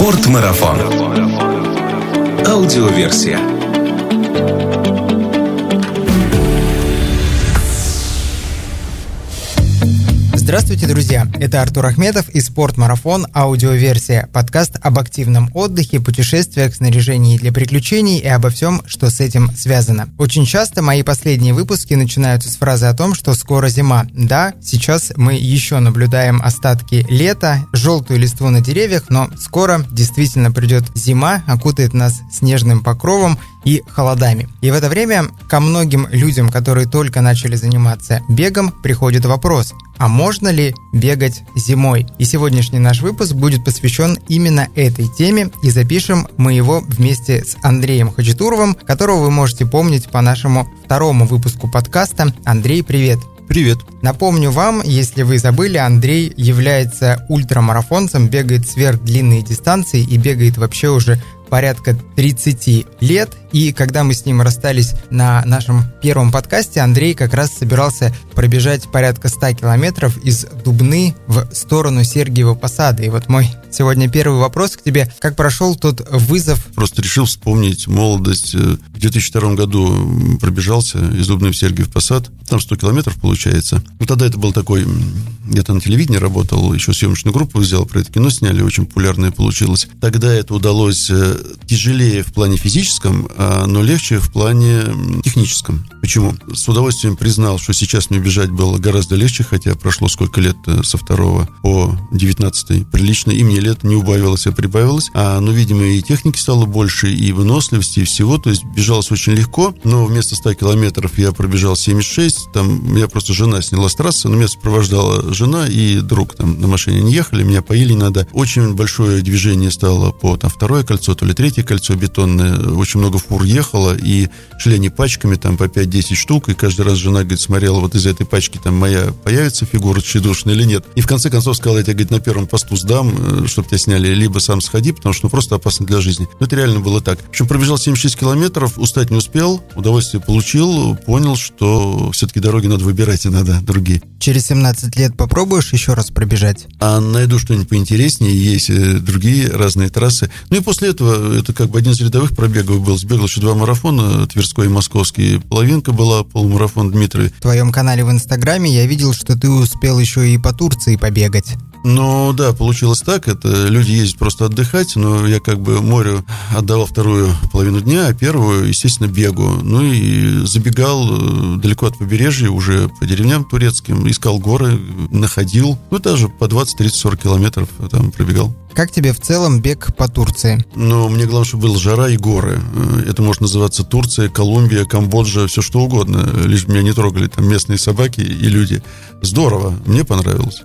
Спортмарафон. Аудиоверсия. Здравствуйте, друзья! Это Артур Ахметов и «Спортмарафон. Аудиоверсия» – подкаст об активном отдыхе, путешествиях, снаряжении для приключений и обо всем, что с этим связано. Очень часто мои последние выпуски начинаются с фразы о том, что скоро зима. Да, сейчас мы еще наблюдаем остатки лета, желтую листву на деревьях, но скоро действительно придет зима, окутает нас снежным покровом и холодами. И в это время ко многим людям, которые только начали заниматься бегом, приходит вопрос, а можно ли бегать зимой? И сегодняшний наш выпуск будет посвящен именно этой теме, и запишем мы его вместе с Андреем Хачатуровым, которого вы можете помнить по нашему второму выпуску подкаста. Андрей, привет! Привет. Напомню вам, если вы забыли, Андрей является ультрамарафонцем, бегает сверхдлинные дистанции и бегает вообще уже порядка 30 лет. И когда мы с ним расстались на нашем первом подкасте, Андрей как раз собирался пробежать порядка 100 километров из Дубны в сторону Сергиева Посада. И вот мой сегодня первый вопрос к тебе. Как прошел тот вызов? Просто решил вспомнить молодость. В 2002 году пробежался из Дубны в Сергиев Посад. Там 100 километров получается. Ну, тогда это был такой... Я-то на телевидении работал, еще съемочную группу взял, про это кино сняли, очень популярное получилось. Тогда это удалось э, тяжелее в плане физическом, но легче в плане техническом. Почему? С удовольствием признал, что сейчас мне бежать было гораздо легче, хотя прошло сколько лет э, со второго по 19 прилично, и мне лет не убавилось, а прибавилось. А, ну, видимо, и техники стало больше, и выносливости, и всего. То есть бежалось очень легко, но вместо 100 километров я пробежал 76. Там меня просто жена сняла с трассы, но меня сопровождала жена и друг там на машине не ехали, меня поили надо. Очень большое движение стало по там второе кольцо, то ли третье кольцо бетонное. Очень много фур ехало, и шли они пачками там по 5-10 штук, и каждый раз жена, говорит, смотрела, вот из этой пачки там моя появится фигура тщедушная или нет. И в конце концов сказала, я тебе, говорит, на первом посту сдам, э, чтобы тебя сняли, либо сам сходи, потому что ну, просто опасно для жизни. Но это реально было так. В общем, пробежал 76 километров, устать не успел, удовольствие получил, понял, что все-таки дороги надо выбирать, и надо другие. Через 17 лет попробуешь еще раз пробежать? А найду что-нибудь поинтереснее, есть э, другие разные трассы. Ну и после этого, это как бы один из рядовых пробегов был. Сбегал еще два марафона, Тверской и Московский. Половинка была, полумарафон Дмитрий. В твоем канале в Инстаграме я видел, что ты успел еще и по Турции побегать. Ну да, получилось так. Это люди ездят просто отдыхать, но я как бы морю отдавал вторую половину дня, а первую, естественно, бегу. Ну и забегал э, далеко от побережья, уже по деревням турецким, искал горы, находил. Ну, даже по 20, 30, 40 километров там пробегал. Как тебе в целом бег по Турции? Ну, мне главное, чтобы была жара и горы. Э, это может называться Турция, Колумбия, Камбоджа, все что угодно. Лишь меня не трогали там местные собаки и люди. Здорово, мне понравилось.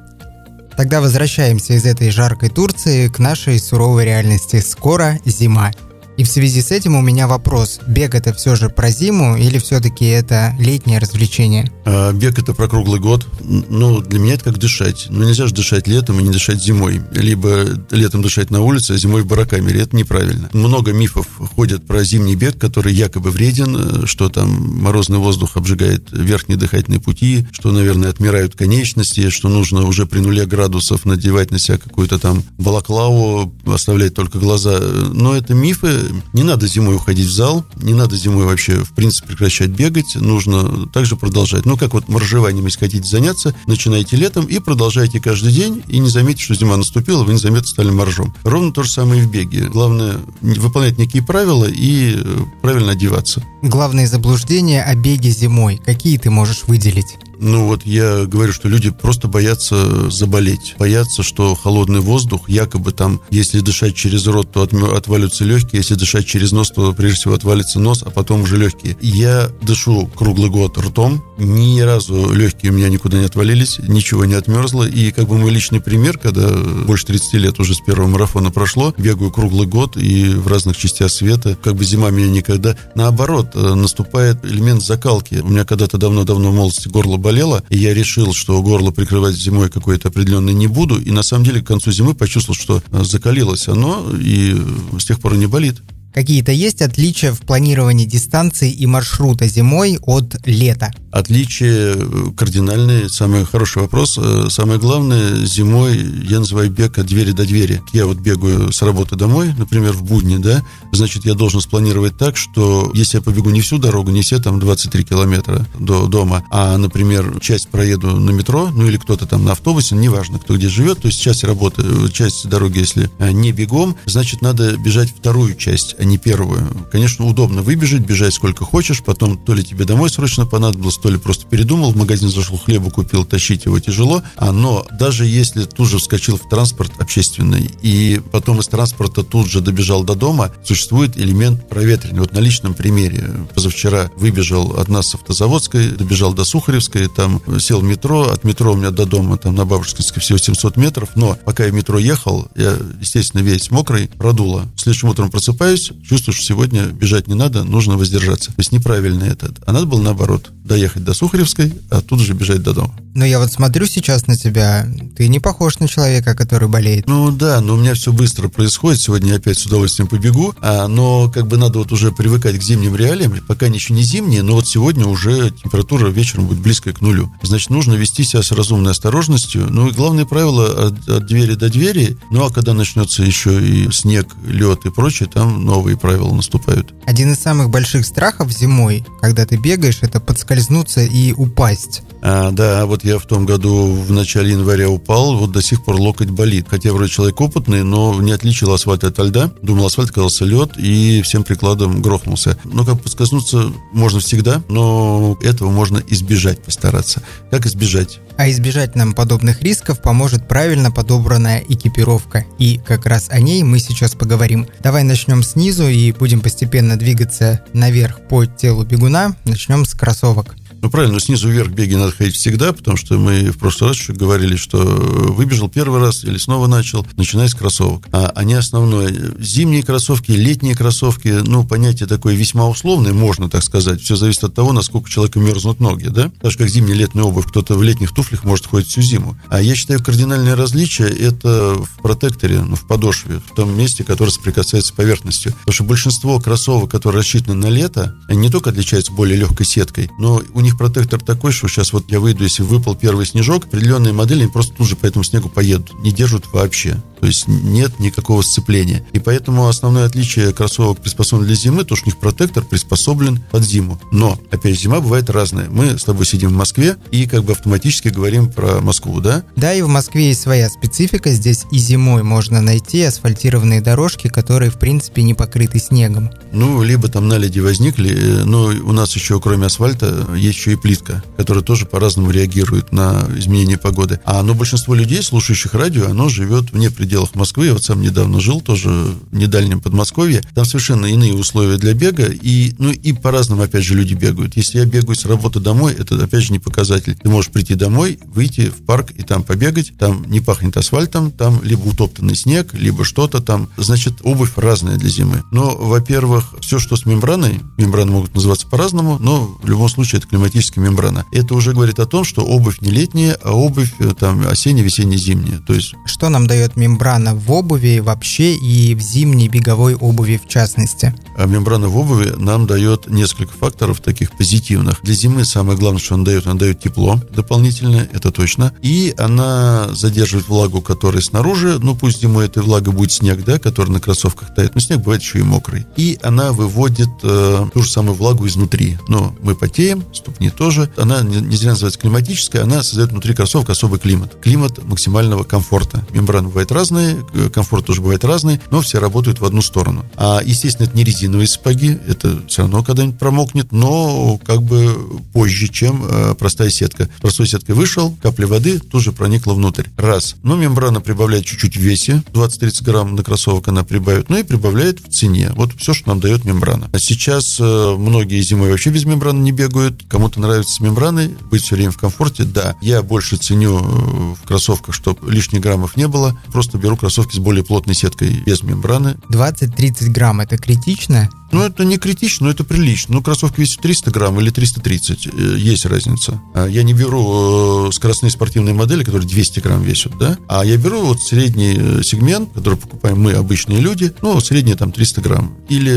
Тогда возвращаемся из этой жаркой Турции к нашей суровой реальности. Скоро зима. И в связи с этим у меня вопрос. Бег это все же про зиму или все-таки это летнее развлечение? А, бег это про круглый год. Ну, для меня это как дышать. Ну, нельзя же дышать летом и не дышать зимой. Либо летом дышать на улице, а зимой в барокамере. Это неправильно. Много мифов ходят про зимний бег, который якобы вреден, что там морозный воздух обжигает верхние дыхательные пути, что, наверное, отмирают конечности, что нужно уже при нуле градусов надевать на себя какую-то там балаклаву, оставлять только глаза. Но это мифы, не надо зимой уходить в зал, не надо зимой вообще, в принципе, прекращать бегать, нужно также продолжать. Ну, как вот моржеванием, если хотите заняться, начинайте летом и продолжайте каждый день, и не заметите, что зима наступила, вы незаметно стали моржом. Ровно то же самое и в беге. Главное, выполнять некие правила и э, правильно одеваться. Главные заблуждения о беге зимой. Какие ты можешь выделить? Ну вот я говорю, что люди просто боятся заболеть. Боятся, что холодный воздух, якобы там, если дышать через рот, то отвалятся легкие, если дышать через нос, то прежде всего отвалится нос, а потом уже легкие. Я дышу круглый год ртом, ни разу легкие у меня никуда не отвалились, ничего не отмерзло. И как бы мой личный пример, когда больше 30 лет уже с первого марафона прошло, бегаю круглый год и в разных частях света, как бы зима меня никогда... Наоборот, э, наступает элемент закалки. У меня когда-то давно-давно в молодости горло болело, болело, и я решил, что горло прикрывать зимой какое-то определенное не буду, и на самом деле к концу зимы почувствовал, что закалилось оно, и с тех пор не болит. Какие-то есть отличия в планировании дистанции и маршрута зимой от лета? Отличия э, кардинальные. Самый хороший вопрос. Э, самое главное, зимой я называю бег от двери до двери. Я вот бегаю с работы домой, например, в будни, да, значит, я должен спланировать так, что если я побегу не всю дорогу, не все там 23 километра до дома, а, например, часть проеду на метро, ну или кто-то там на автобусе, неважно, кто где живет, то есть часть работы, часть дороги, если э, не бегом, значит, надо бежать вторую часть, а не первую. Конечно, удобно выбежать, бежать сколько хочешь, потом то ли тебе домой срочно понадобилось, то ли просто передумал, в магазин зашел, хлеба купил, тащить его тяжело. А, но даже если тут же вскочил в транспорт общественный и потом из транспорта тут же добежал до дома, существует элемент проветривания. Вот на личном примере. Позавчера выбежал от нас с автозаводской, добежал до Сухаревской, там сел в метро, от метро у меня до дома там на Бабушкинской всего 700 метров, но пока я в метро ехал, я, естественно, весь мокрый, продуло. Следующим утром просыпаюсь, чувствую, что сегодня бежать не надо, нужно воздержаться. То есть неправильно это. А надо было наоборот, доехать до Сухаревской, а тут же бежать до дома. Но я вот смотрю сейчас на тебя, ты не похож на человека, который болеет. Ну да, но у меня все быстро происходит. Сегодня я опять с удовольствием побегу. А, но как бы надо вот уже привыкать к зимним реалиям. Пока они еще не зимние, но вот сегодня уже температура вечером будет близкая к нулю. Значит, нужно вести себя с разумной осторожностью. Ну и главное правило от, от двери до двери. Ну а когда начнется еще и снег, лед и прочее, там новые правила наступают. Один из самых больших страхов зимой, когда ты бегаешь, это подскользнуться и упасть. А, да, вот я в том году в начале января упал, вот до сих пор локоть болит. Хотя вроде человек опытный, но не отличил асфальт от льда. Думал, асфальт казался лед, и всем прикладом грохнулся. Но как подскользнуться можно всегда, но этого можно избежать, постараться. Как избежать? А избежать нам подобных рисков поможет правильно подобранная экипировка. И как раз о ней мы сейчас поговорим. Давай начнем снизу и будем постепенно двигаться наверх по телу бегуна. Начнем с кроссовок. Ну, правильно, снизу вверх беги надо ходить всегда, потому что мы в прошлый раз еще говорили, что выбежал первый раз или снова начал, начиная с кроссовок. А они основное. Зимние кроссовки, летние кроссовки, ну, понятие такое весьма условное, можно так сказать. Все зависит от того, насколько человека мерзнут ноги, да? Так же, как зимняя летная обувь, кто-то в летних туфлях может ходить всю зиму. А я считаю, кардинальное различие это в протекторе, ну, в подошве, в том месте, которое соприкасается с поверхностью. Потому что большинство кроссовок, которые рассчитаны на лето, они не только отличаются более легкой сеткой, но у них них протектор такой, что сейчас вот я выйду, если выпал первый снежок, определенные модели просто тут же по этому снегу поедут, не держат вообще. То есть нет никакого сцепления. И поэтому основное отличие кроссовок приспособлен для зимы, то что у них протектор приспособлен под зиму. Но, опять зима бывает разная. Мы с тобой сидим в Москве и как бы автоматически говорим про Москву, да? Да, и в Москве есть своя специфика. Здесь и зимой можно найти асфальтированные дорожки, которые, в принципе, не покрыты снегом. Ну, либо там наледи возникли, но у нас еще, кроме асфальта, есть еще и плитка, которая тоже по-разному реагирует на изменение погоды. А но большинство людей, слушающих радио, оно живет вне пределов Москвы. Я вот сам недавно жил тоже в недальнем Подмосковье. Там совершенно иные условия для бега. И, ну, и по-разному, опять же, люди бегают. Если я бегаю с работы домой, это, опять же, не показатель. Ты можешь прийти домой, выйти в парк и там побегать. Там не пахнет асфальтом, там либо утоптанный снег, либо что-то там. Значит, обувь разная для зимы. Но, во-первых, все, что с мембраной, мембраны могут называться по-разному, но в любом случае это климатическая мембрана. Это уже говорит о том, что обувь не летняя, а обувь э, там осенняя, весенняя, зимняя. То есть... Что нам дает мембрана? в обуви вообще и в зимней беговой обуви в частности? А мембрана в обуви нам дает несколько факторов таких позитивных. Для зимы самое главное, что она дает, она дает тепло дополнительное, это точно. И она задерживает влагу, которая снаружи, ну пусть зимой этой влага будет снег, да, который на кроссовках тает, но снег бывает еще и мокрый. И она выводит э, ту же самую влагу изнутри. Но мы потеем, ступни тоже. Она не, не зря называется климатическая, она создает внутри кроссовок особый климат. Климат максимального комфорта. Мембраны бывают разные, э, комфорт тоже бывает разный, но все работают в одну сторону. А, естественно, это не резиновые сапоги, это все равно когда-нибудь промокнет, но как бы позже, чем э, простая сетка. Простой сеткой вышел, капля воды тоже проникла внутрь. Раз. Но мембрана прибавляет чуть-чуть в весе, 20-30 грамм на кроссовок она прибавит, ну и прибавляет в цене. Вот все, что нам дает мембрана. А сейчас э, многие зимой вообще без мембраны не бегают. Кому-то нравится с мембраной, быть все время в комфорте, да. Я больше ценю в кроссовках, чтобы лишних граммов не было. Просто беру кроссовки с более плотной сеткой без мембраны. 20-30 грамм – это критично? Ну, это не критично, но это прилично. Ну, кроссовки весят 300 грамм или 330, э, есть разница. А я не беру э, скоростные спортивные модели, которые 200 грамм весят, да, а я беру вот средний э, сегмент, который покупаем мы, обычные люди, ну, средний там 300 грамм. Или,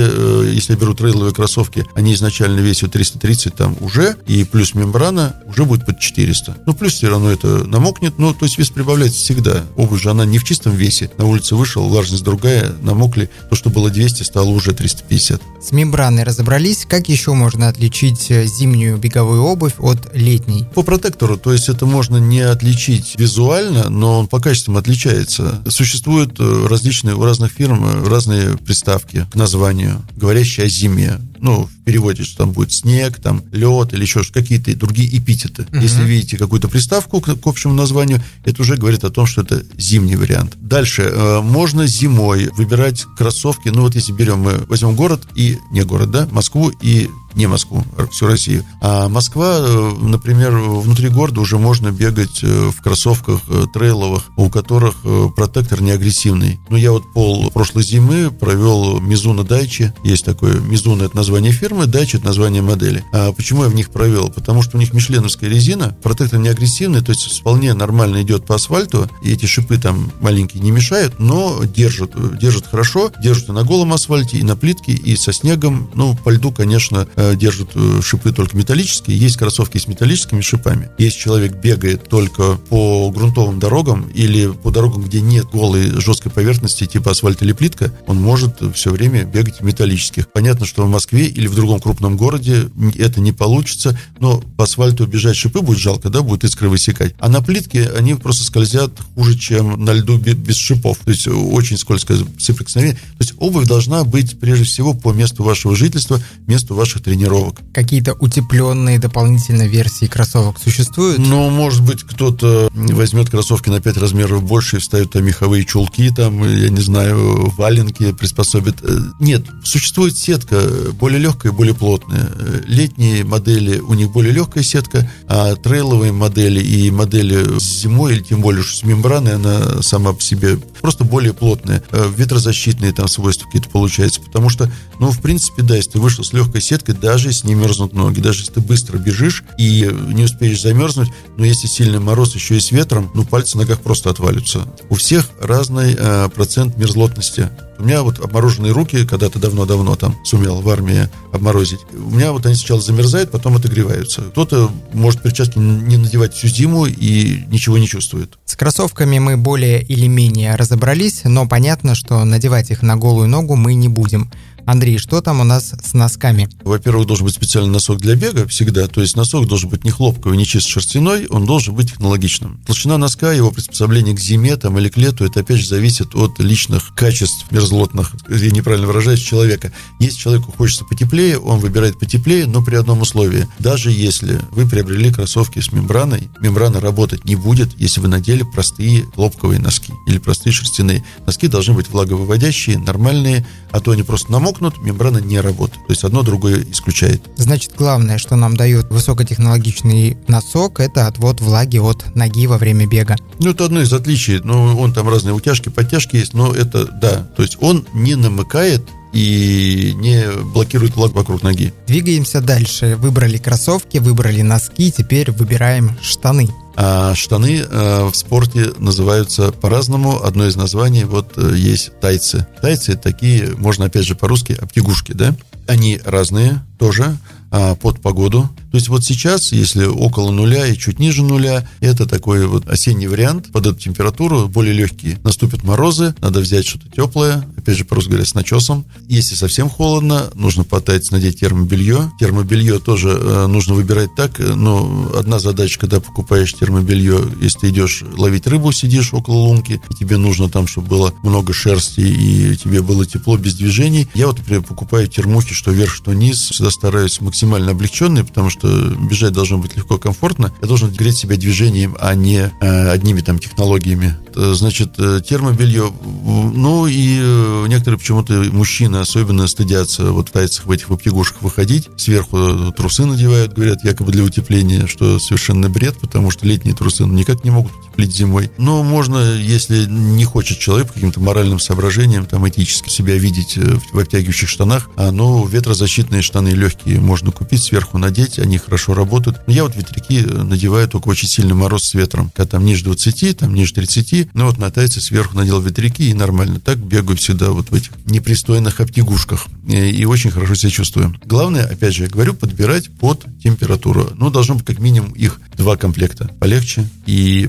если я беру трейловые кроссовки, они изначально весят 330 там уже, и плюс мембрана уже будет под 400. Ну, плюс все равно это намокнет, ну, то есть вес прибавляется всегда. Обувь же, она не в чистом весе. На улице вышел, влажность другая, намокли. То, что было 200, стало уже 350. С мембраной разобрались. Как еще можно отличить э, зимнюю беговую обувь от летней? По протектору, то есть это можно не отличить визуально, но он по качествам отличается. Существуют э, различные, у разных фирм э, разные приставки к названию, говорящие о зиме ну, в переводе, что там будет снег, там лед или еще какие-то другие эпитеты. Угу. Если видите какую-то приставку к, к общему названию, это уже говорит о том, что это зимний вариант. Дальше, э, можно зимой выбирать кроссовки, ну вот если берем, мы возьмем город и, не город, да, Москву и не Москву, а всю Россию. А Москва, э, например, внутри города уже можно бегать э, в кроссовках э, трейловых, у которых протектор не агрессивный. Ну, я вот пол прошлой зимы провел Мизуна Дайчи. Есть такое, Мизуна это название фирмы, Дайчи это название модели. А почему я в них провел? Потому что у них мишленовская резина, протектор не агрессивный, то есть вполне нормально идет по асфальту, и эти шипы там маленькие не мешают, но держат, держат хорошо, держат и на голом асфальте, и на плитке, и со снегом. Ну, по льду, конечно, держат э, шипы только металлические, есть кроссовки с металлическими шипами. Если человек бегает только по грунтовым дорогам или по дорогам, где нет голой жесткой поверхности, типа асфальт или плитка, он может все время бегать в металлических. Понятно, что в Москве или в другом крупном городе это не получится, но по асфальту бежать шипы будет жалко, да, будет искры высекать. А на плитке они просто скользят хуже, чем на льду без шипов. То есть очень скользкое соприкосновение. То есть обувь должна быть прежде всего по месту вашего жительства, месту ваших тренировок тренировок. Какие-то утепленные дополнительные версии кроссовок существуют? Ну, может быть, кто-то возьмет кроссовки на 5 размеров больше и вставит там меховые чулки, там, я не знаю, валенки приспособит. Э, нет, существует сетка более легкая и более плотная. Летние модели, у них более легкая сетка, а трейловые модели и модели с зимой, или тем более с мембраной, она сама по себе просто более плотная. Э, ветрозащитные там свойства какие-то получаются, потому что, ну, в принципе, да, если ты вышел с легкой сеткой, даже если не мерзнут ноги, даже если ты быстро бежишь и не успеешь замерзнуть, но если сильный мороз еще и с ветром, ну пальцы на ногах просто отвалятся. У всех разный э, процент мерзлотности. У меня вот обмороженные руки, когда-то давно-давно там сумел в армии обморозить. У меня вот они сначала замерзают, потом отогреваются. Кто-то может перчатки не надевать всю зиму и ничего не чувствует. С кроссовками мы более или менее разобрались, но понятно, что надевать их на голую ногу мы не будем. Андрей, что там у нас с носками? Во-первых, должен быть специальный носок для бега всегда. То есть носок должен быть не хлопковый, не чисто шерстяной, он должен быть технологичным. Толщина носка, его приспособление к зиме там, или к лету, это опять же зависит от личных качеств мерзлотных, я неправильно выражаюсь, человека. Если человеку хочется потеплее, он выбирает потеплее, но при одном условии. Даже если вы приобрели кроссовки с мембраной, мембрана работать не будет, если вы надели простые хлопковые носки или простые шерстяные. Носки должны быть влаговыводящие, нормальные, а то они просто намокнут, мокнут, мембрана не работает. То есть одно другое исключает. Значит, главное, что нам дает высокотехнологичный носок, это отвод влаги от ноги во время бега. Ну, это одно из отличий. Ну, он там разные утяжки, подтяжки есть, но это, да. То есть он не намыкает и не блокирует влагу вокруг ноги. Двигаемся дальше. Выбрали кроссовки, выбрали носки, теперь выбираем штаны. А штаны э, в спорте называются по-разному. Одно из названий вот э, есть тайцы. Тайцы такие, можно опять же по-русски, обтягушки, да? Они разные тоже а, под погоду. То есть вот сейчас, если около нуля и чуть ниже нуля, это такой вот осенний вариант под эту температуру, более легкий. Наступят морозы, надо взять что-то теплое, опять же, по-русски говоря, с начесом. Если совсем холодно, нужно потать, надеть термобелье. Термобелье тоже э, нужно выбирать так, э, но одна задача, когда покупаешь термобелье, если ты идешь ловить рыбу, сидишь около лунки, и тебе нужно там, чтобы было много шерсти и тебе было тепло без движений. Я вот, например, покупаю термухи, что вверх, что низ, всегда стараюсь максимально облегченные, потому что бежать должно быть легко, комфортно. Я должен греть себя движением, а не э, одними там технологиями. Э, значит, э, термобелье. Ну и некоторые почему-то мужчины особенно стыдятся вот тайцах в этих обтягушках выходить. Сверху трусы надевают, говорят, якобы для утепления, что совершенно бред, потому что летние трусы никак не могут куплить зимой. Но можно, если не хочет человек по каким-то моральным соображениям, там, этически себя видеть э, в обтягивающих штанах, а, ну, ветрозащитные штаны легкие можно купить, сверху надеть, они хорошо работают. Я вот ветряки надеваю только очень сильный мороз с ветром, когда там ниже 20, там ниже 30, ну вот на тайце сверху надел ветряки и нормально. Так бегаю всегда вот в этих непристойных обтягушках и, и очень хорошо себя чувствую. Главное, опять же, я говорю, подбирать под температуру. Ну, должно быть как минимум их два комплекта. Полегче и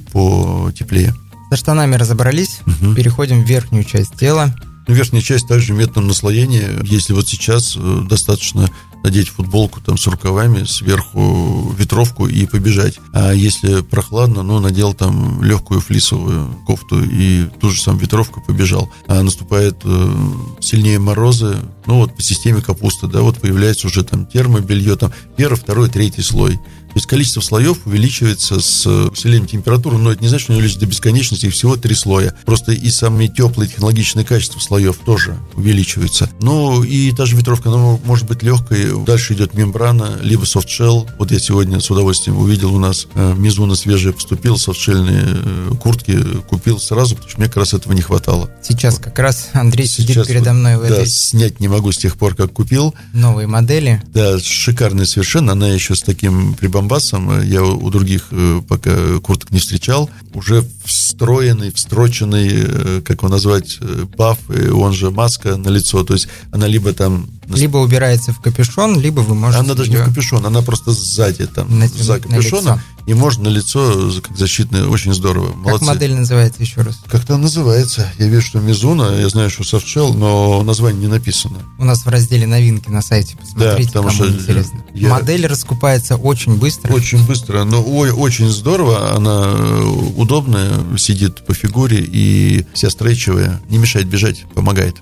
потеплее. Со штанами разобрались, угу. переходим в верхнюю часть тела. Ну, верхняя часть также методом наслоения. Если вот сейчас э, достаточно надеть футболку там с рукавами, сверху ветровку и побежать. А если прохладно, ну, надел там легкую флисовую кофту и ту же самую ветровку побежал. А наступает э, сильнее морозы, ну, вот по системе капусты, да, вот появляется уже там термобелье, там первый, второй, третий слой. То есть количество слоев увеличивается с усилением температуры, но это не значит, что увеличится до бесконечности, и всего три слоя. Просто и самые теплые технологичные качества слоев тоже увеличиваются. Ну и та же ветровка, она может быть легкой. Дальше идет мембрана, либо софтшелл. Вот я сегодня с удовольствием увидел у нас э, Мизуна свежая поступил, софтшельные э, куртки купил сразу, потому что мне как раз этого не хватало. Сейчас как раз Андрей Сейчас сидит передо мной в этой... Да, снять не могу с тех пор, как купил. Новые модели. Да, шикарная совершенно. Она еще с таким прибамбасом Донбассом, я у других э, пока курток не встречал, уже встроенный, встроченный, э, как его назвать, э, баф, он же маска на лицо. То есть она либо там... Либо убирается в капюшон, либо вы можете... Она даже не в капюшон, она просто сзади, там, за капюшоном. И можно на лицо, как защитное, очень здорово. Молодцы. Как модель называется еще раз? Как там называется? Я вижу, что Мизуна, я знаю, что Softshell, но название не написано. У нас в разделе новинки на сайте, посмотрите, да, потому что интересно. Я... Модель раскупается очень быстро. Очень быстро, но ой, очень здорово, она э, удобная, сидит по фигуре и вся стрейчевая, не мешает бежать, помогает.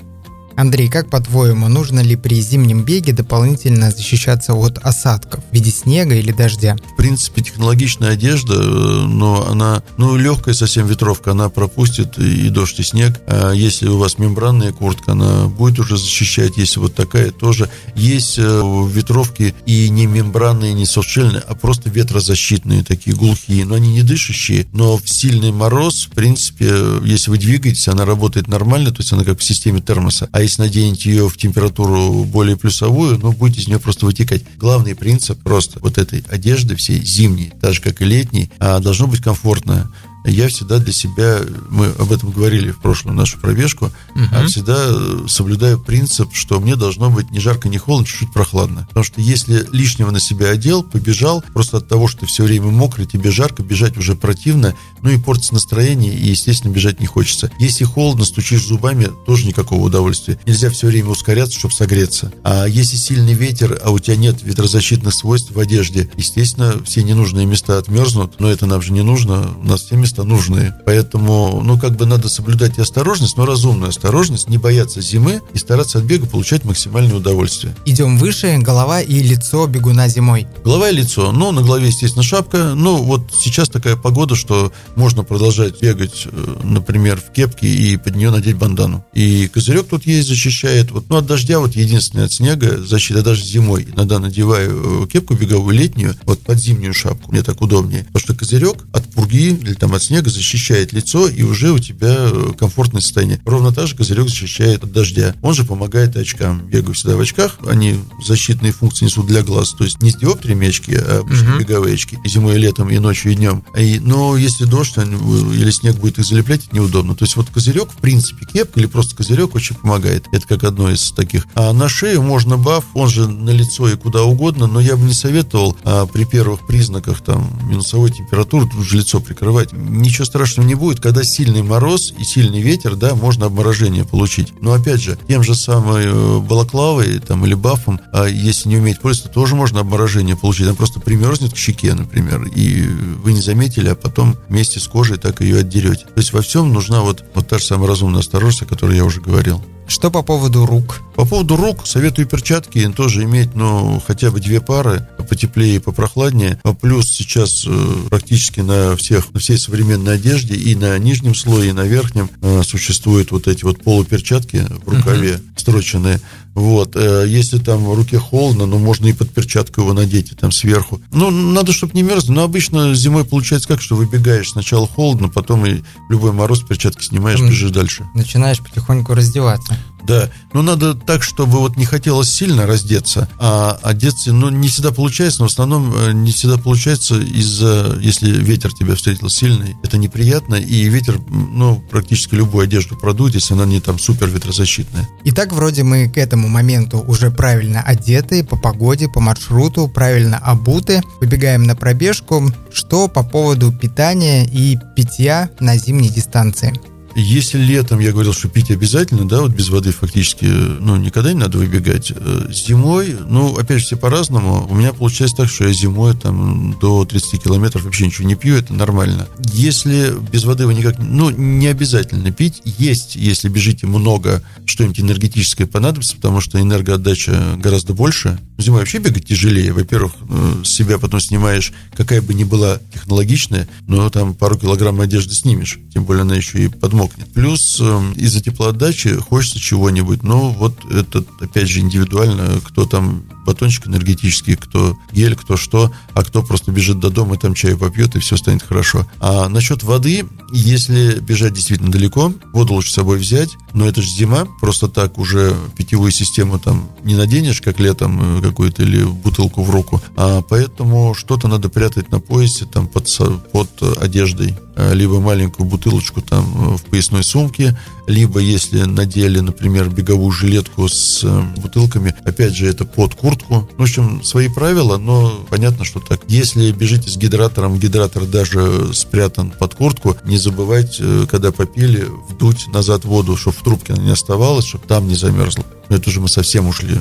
Андрей, как по-твоему, нужно ли при зимнем беге дополнительно защищаться от осадков в виде снега или дождя? В принципе, технологичная одежда, э, но она, ну, легкая совсем ветровка, она пропустит и дождь, и снег. А если у вас мембранная куртка, она будет уже защищать, если вот такая тоже. Есть э, ветровки и не мембранные, не софтшельные, а просто ветрозащитные, такие глухие, но они не дышащие, но в сильный мороз, в принципе, если вы двигаетесь, она работает нормально, то есть она как в системе термоса. А если наденете ее в температуру более плюсовую, ну, будет из нее просто вытекать. Главный принцип просто вот этой одежды всей зимней, так же, как и летней, а должно быть комфортно я всегда для себя, мы об этом говорили в прошлую нашу пробежку, uh всегда соблюдаю принцип, что мне должно быть ни жарко, ни холодно, чуть-чуть прохладно. Потому что если лишнего на себя одел, побежал, просто от того, что ты все время мокрый, тебе жарко, бежать уже противно, ну и портится настроение, и, естественно, бежать не хочется. Если холодно, стучишь зубами, тоже никакого удовольствия. Нельзя все время ускоряться, чтобы согреться. А если сильный ветер, а у тебя нет ветрозащитных свойств в одежде, естественно, все ненужные места отмерзнут, но это нам же не нужно, у нас все места места нужны. Поэтому, ну, как бы надо соблюдать и осторожность, но разумную осторожность, не бояться зимы и стараться от бега получать максимальное удовольствие. Идем выше, голова и лицо бегуна зимой. Голова и лицо. Ну, на голове, естественно, шапка. Ну, вот сейчас такая погода, что можно продолжать бегать, э, например, в кепке и под нее надеть бандану. И козырек тут есть, защищает. Вот, ну, от дождя вот единственное, от снега защита даже зимой. Иногда надеваю э, кепку беговую летнюю, вот под зимнюю шапку. Мне так удобнее. Потому что козырек от пурги или там от снега защищает лицо, и уже у тебя э, комфортное состояние. Ровно так же козырек защищает от дождя. Он же помогает очкам. Бегаю всегда в очках, они защитные функции несут для глаз. То есть не с диоптриями очки, а обычные uh-huh. беговые очки. И зимой, и летом, и ночью, и днем. И, но если дождь э, или снег будет их залеплять, это неудобно. То есть вот козырек, в принципе, кепка или просто козырек очень помогает. Это как одно из таких. А на шею можно баф, он же на лицо и куда угодно, но я бы не советовал а, при первых признаках там минусовой температуры тут же лицо прикрывать ничего страшного не будет. Когда сильный мороз и сильный ветер, да, можно обморожение получить. Но опять же, тем же самым э, балаклавой там, или бафом, а если не уметь пользоваться, тоже можно обморожение получить. Она просто примерзнет к щеке, например, и вы не заметили, а потом вместе с кожей так ее отдерете. То есть во всем нужна вот, вот та же самая разумная осторожность, о которой я уже говорил. Что по поводу рук? По поводу рук советую перчатки тоже иметь, ну, хотя бы две пары, потеплее и попрохладнее. А плюс сейчас э, практически на всех, на всей современной одежде и на нижнем слое, и на верхнем э, существуют вот эти вот полуперчатки в рукаве, uh-huh. Строченные. Вот, э, если там в руке холодно, ну, можно и под перчатку его надеть, и там сверху. Ну, надо, чтобы не мерзло. Но обычно зимой получается как, что выбегаешь сначала холодно, потом и любой мороз перчатки снимаешь, бежишь дальше. Начинаешь потихоньку раздеваться. Да, но надо так, чтобы вот не хотелось сильно раздеться, а одеться, ну, не всегда получается, но в основном э, не всегда получается из-за, если ветер тебя встретил сильный, это неприятно, и ветер, ну, практически любую одежду продует, если она не там супер ветрозащитная. Итак, вроде мы к этому моменту уже правильно одеты, по погоде, по маршруту, правильно обуты, выбегаем на пробежку. Что по поводу питания и питья на зимней дистанции? Если летом я говорил, что пить обязательно, да, вот без воды фактически, ну, никогда не надо выбегать. Э, зимой, ну, опять же, все по-разному. У меня получается так, что я зимой там до 30 километров вообще ничего не пью, это нормально. Если без воды вы никак, ну, не обязательно пить. Есть, если бежите много, что-нибудь энергетическое понадобится, потому что энергоотдача гораздо больше. Зимой вообще бегать тяжелее. Во-первых, э, себя потом снимаешь, какая бы ни была технологичная, но там пару килограмм одежды снимешь. Тем более она еще и подмокнет мокнет. Плюс э, из-за теплоотдачи хочется чего-нибудь. Но вот это, опять же, индивидуально. Кто там батончик энергетический, кто гель, кто что, а кто просто бежит до дома и там чай попьет, и все станет хорошо. А насчет воды, если бежать действительно далеко, воду лучше с собой взять, но это же зима, просто так уже питьевую систему там не наденешь, как летом э, какую-то или бутылку в руку, а поэтому что-то надо прятать на поясе, там под, под одеждой, либо маленькую бутылочку там э, в поясной сумке, либо если надели, например, беговую жилетку с э, бутылками, опять же, это под куртку. В общем, свои правила, но понятно, что так. Если бежите с гидратором, гидратор даже спрятан под куртку, не забывайте, э, когда попили, вдуть назад воду, чтобы в трубке она не оставалась, чтобы там не замерзла. Это уже мы совсем ушли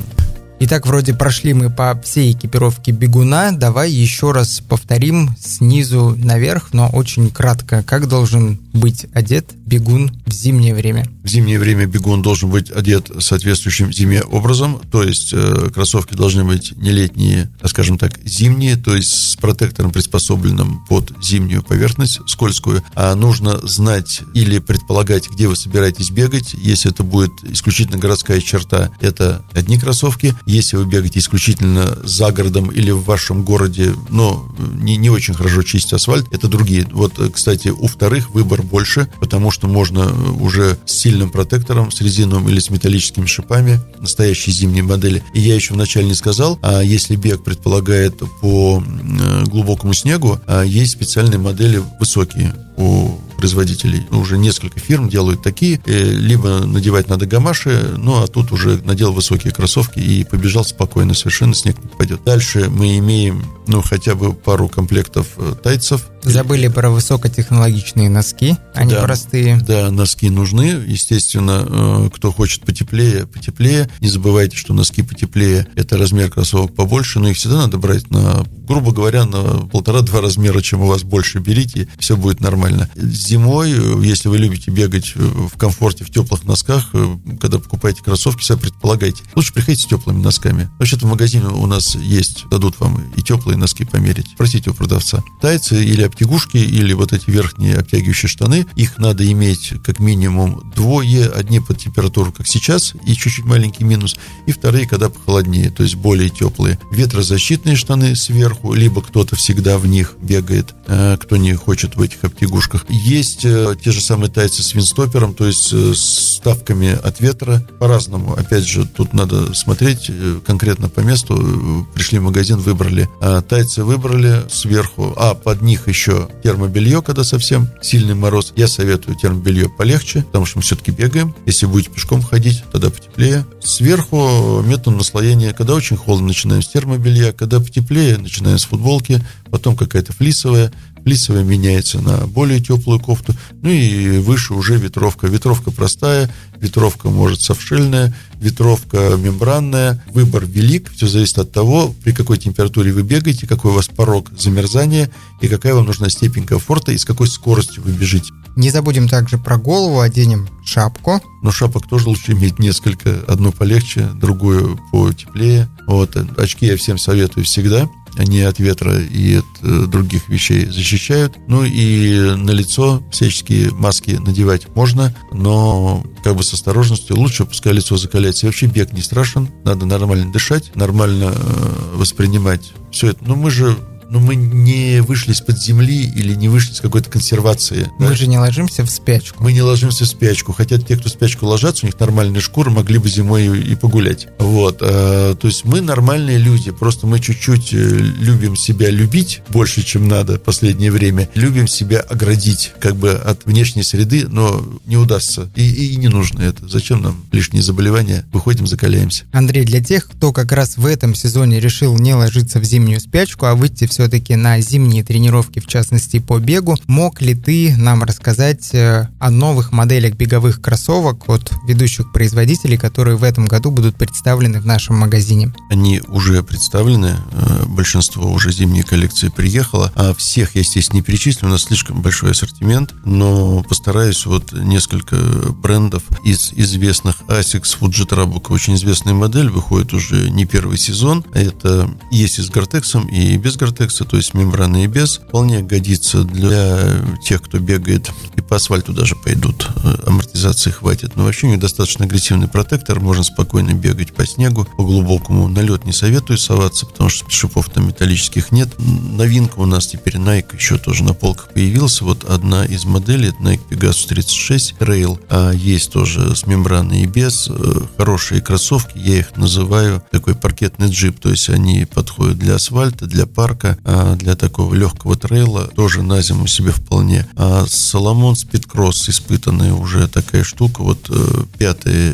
Итак, вроде прошли мы по всей экипировке бегуна. Давай еще раз повторим снизу наверх, но очень кратко. Как должен быть одет бегун в зимнее время? В зимнее время бегун должен быть одет соответствующим зиме образом, то есть э, кроссовки должны быть не летние, а, скажем так, зимние, то есть с протектором, приспособленным под зимнюю поверхность скользкую. А нужно знать или предполагать, где вы собираетесь бегать. Если это будет исключительно городская черта, это одни кроссовки. Если вы бегаете исключительно за городом или в вашем городе, но не, не очень хорошо чистить асфальт, это другие. Вот, кстати, у вторых выбор больше, потому что можно уже с сильным протектором, с резиновым или с металлическими шипами, настоящие зимние модели. И я еще вначале не сказал, а если бег предполагает по э, глубокому снегу, а есть специальные модели высокие у производителей. Уже несколько фирм делают такие. Э, либо надевать надо гамаши, ну а тут уже надел высокие кроссовки и побежал спокойно, совершенно снег не попадет. Дальше мы имеем, ну, хотя бы пару комплектов э, тайцев. Забыли про высокотехнологичные носки, они да, простые. Да, носки нужны. Естественно, э, кто хочет потеплее, потеплее. Не забывайте, что носки потеплее – это размер кроссовок побольше, но их всегда надо брать на, грубо говоря, на полтора-два размера, чем у вас больше берите, все будет нормально зимой, э, если вы любите бегать э, в комфорте, в теплых носках, когда покупаете кроссовки, себя предполагайте. Лучше приходите с теплыми носками. Вообще-то в магазине у нас есть, дадут вам и теплые носки померить. Спросите у продавца. Тайцы или обтягушки, или вот эти верхние обтягивающие штаны, их надо иметь как минимум двое, одни под температуру, как сейчас, и чуть-чуть маленький минус, и вторые, когда похолоднее, то есть более теплые. Ветрозащитные штаны сверху, либо кто-то всегда в них бегает, кто не хочет в этих обтягушках. Есть э, те же самые тайцы с винстопером, то есть э, с ставками от ветра. По-разному. Опять же, тут надо смотреть э, конкретно по месту. Пришли в магазин, выбрали. А тайцы выбрали сверху, а под них еще термобелье, когда совсем сильный мороз. Я советую термобелье полегче, потому что мы все-таки бегаем. Если будете пешком ходить, тогда потеплее. Сверху метод наслоения, когда очень холодно, начинаем с термобелья, когда потеплее, начинаем с футболки, потом какая-то флисовая, флисовая меняется на более теплую кофту, ну и выше уже ветровка. Ветровка простая, ветровка может совшельная, ветровка мембранная. Выбор велик, все зависит от того, при какой температуре вы бегаете, какой у вас порог замерзания и какая вам нужна степень комфорта и с какой скоростью вы бежите. Не забудем также про голову, оденем шапку. Но шапок тоже лучше иметь несколько. Одну полегче, другую потеплее. Вот. Очки я всем советую всегда. Они от ветра и от э, других вещей защищают. Ну и на лицо всяческие маски надевать можно, но как бы с осторожностью. Лучше пускай лицо закаляется. И вообще бег не страшен. Надо нормально дышать, нормально э, воспринимать все это. Но мы же но мы не вышли из-под земли или не вышли с какой-то консервации. Мы да? же не ложимся в спячку. Мы не ложимся в спячку. Хотя те, кто в спячку ложатся, у них нормальные шкуры, могли бы зимой и погулять. Вот. А, то есть мы нормальные люди, просто мы чуть-чуть э, любим себя любить больше, чем надо в последнее время. Любим себя оградить как бы от внешней среды, но не удастся. И, и не нужно это. Зачем нам лишние заболевания? Выходим, закаляемся. Андрей, для тех, кто как раз в этом сезоне решил не ложиться в зимнюю спячку, а выйти все-таки на зимние тренировки, в частности по бегу. Мог ли ты нам рассказать э, о новых моделях беговых кроссовок от ведущих производителей, которые в этом году будут представлены в нашем магазине? Они уже представлены, э, большинство уже зимней коллекции приехало, а всех я, естественно, не перечислю, у нас слишком большой ассортимент, но постараюсь вот несколько брендов из известных Asics, Fujitrabuc, очень известная модель, выходит уже не первый сезон, это есть и с Гортексом, и без Гортекса, латекса, то есть мембраны и без, вполне годится для тех, кто бегает и по асфальту даже пойдут. Э, амортизации хватит. Но вообще у них достаточно агрессивный протектор, можно спокойно бегать по снегу, по глубокому. На лед не советую соваться, потому что шипов там металлических нет. Новинка у нас теперь Nike еще тоже на полках появился. Вот одна из моделей, это Nike Pegasus 36 Trail, а есть тоже с мембраной и без. Э, хорошие кроссовки, я их называю такой паркетный джип, то есть они подходят для асфальта, для парка, а, для такого легкого трейла, тоже на зиму себе вполне. А Соломон Спидкросс, испытанная уже такая штука, вот э, пятая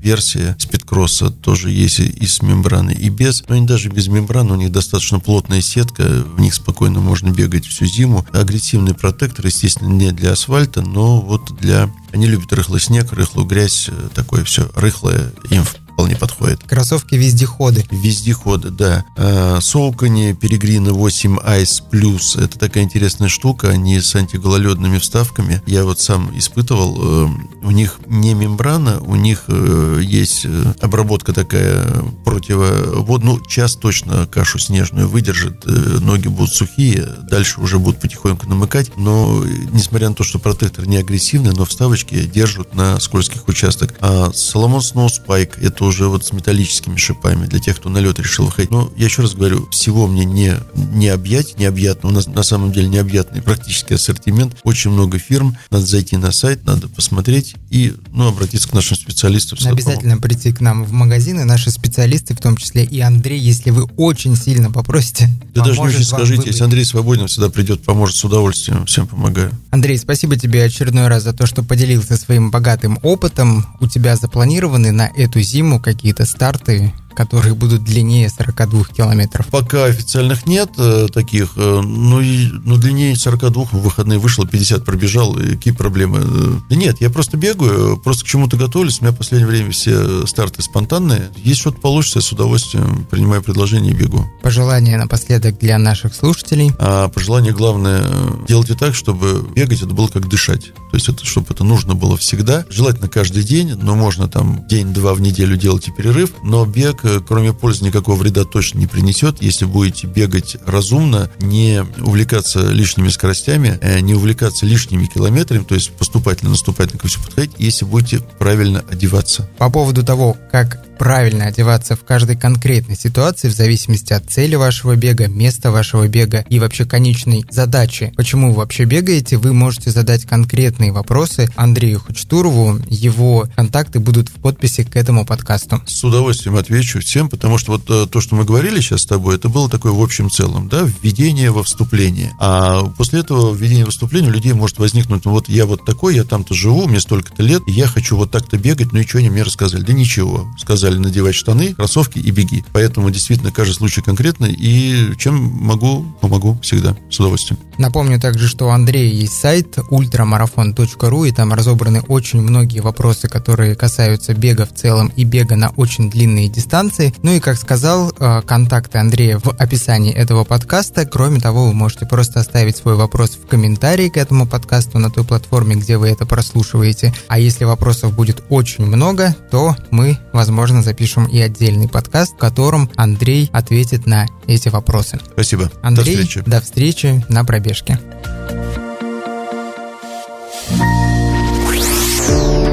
версия Спидкросса тоже есть и с мембраной, и без. Но они даже без мембраны, у них достаточно плотная сетка, в них спокойно можно бегать всю зиму. Агрессивный протектор, естественно, не для асфальта, но вот для... Они любят рыхлый снег, рыхлую грязь, э, такое все рыхлое, им вполне подходит. Кроссовки-вездеходы. Вездеходы, да. А, Соукани Перегрина 8 Ice Plus. Это такая интересная штука. Они с антигололедными вставками. Я вот сам испытывал. Э, у них не мембрана, у них э, есть э, обработка такая противовод. Ну, час точно кашу снежную выдержит. Ноги будут сухие. Дальше уже будут потихоньку намыкать. Но, несмотря на то, что протектор не агрессивный, но вставочки держат на скользких участках. А Solomon Snow Spike это уже вот с металлическими шипами для тех, кто на лед решил выходить. Но я еще раз говорю, всего мне не, не объять, необъятно. У нас на самом деле необъятный практически ассортимент. Очень много фирм. Надо зайти на сайт, надо посмотреть и ну, обратиться к нашим специалистам. Обязательно прийти к нам в магазины, наши специалисты, в том числе и Андрей, если вы очень сильно попросите. Да даже не очень скажите, выбрать. если Андрей свободен, всегда придет, поможет с удовольствием. Всем помогаю. Андрей, спасибо тебе очередной раз за то, что поделился своим богатым опытом. У тебя запланированы на эту зиму по какие-то старты которые будут длиннее 42 километров? Пока официальных нет э, таких, э, ну, и, ну длиннее 42 в выходные вышел, 50 пробежал, и какие проблемы? Э, да нет, я просто бегаю, просто к чему-то готовлюсь, у меня в последнее время все старты спонтанные, если что-то получится, я с удовольствием принимаю предложение и бегу. Пожелание напоследок для наших слушателей? А пожелание главное, делайте так, чтобы бегать это было как дышать, то есть это, чтобы это нужно было всегда, желательно каждый день, но можно там день-два в неделю делать и перерыв, но бег кроме пользы, никакого вреда точно не принесет, если будете бегать разумно, не увлекаться лишними скоростями, э, не увлекаться лишними километрами, то есть поступательно, наступательно ко всему подходить, если будете правильно одеваться. По поводу того, как правильно одеваться в каждой конкретной ситуации в зависимости от цели вашего бега, места вашего бега и вообще конечной задачи. Почему вы вообще бегаете, вы можете задать конкретные вопросы Андрею Хучтурову. Его контакты будут в подписи к этому подкасту. С удовольствием отвечу всем, потому что вот э, то, что мы говорили сейчас с тобой, это было такое в общем целом, да, введение во вступление. А после этого введения во вступление у людей может возникнуть, ну вот я вот такой, я там-то живу, мне столько-то лет, я хочу вот так-то бегать, ну и что они мне рассказали? Да ничего. Сказали надевать штаны, кроссовки и беги. Поэтому действительно каждый случай конкретный, и чем могу, помогу всегда, с удовольствием. Напомню также, что у Андрея есть сайт ultramarathon.ru, и там разобраны очень многие вопросы, которые касаются бега в целом и бега на очень длинные дистанции. Ну и, как сказал, э, контакты Андрея в описании этого подкаста. Кроме того, вы можете просто оставить свой вопрос в комментарии к этому подкасту на той платформе, где вы это прослушиваете. А если вопросов будет очень много, то мы, возможно, запишем и отдельный подкаст, в котором Андрей ответит на эти вопросы. Спасибо. Андрей, до встречи, до встречи на пробежке.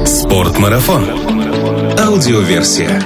Спортмарафон. Аудиоверсия.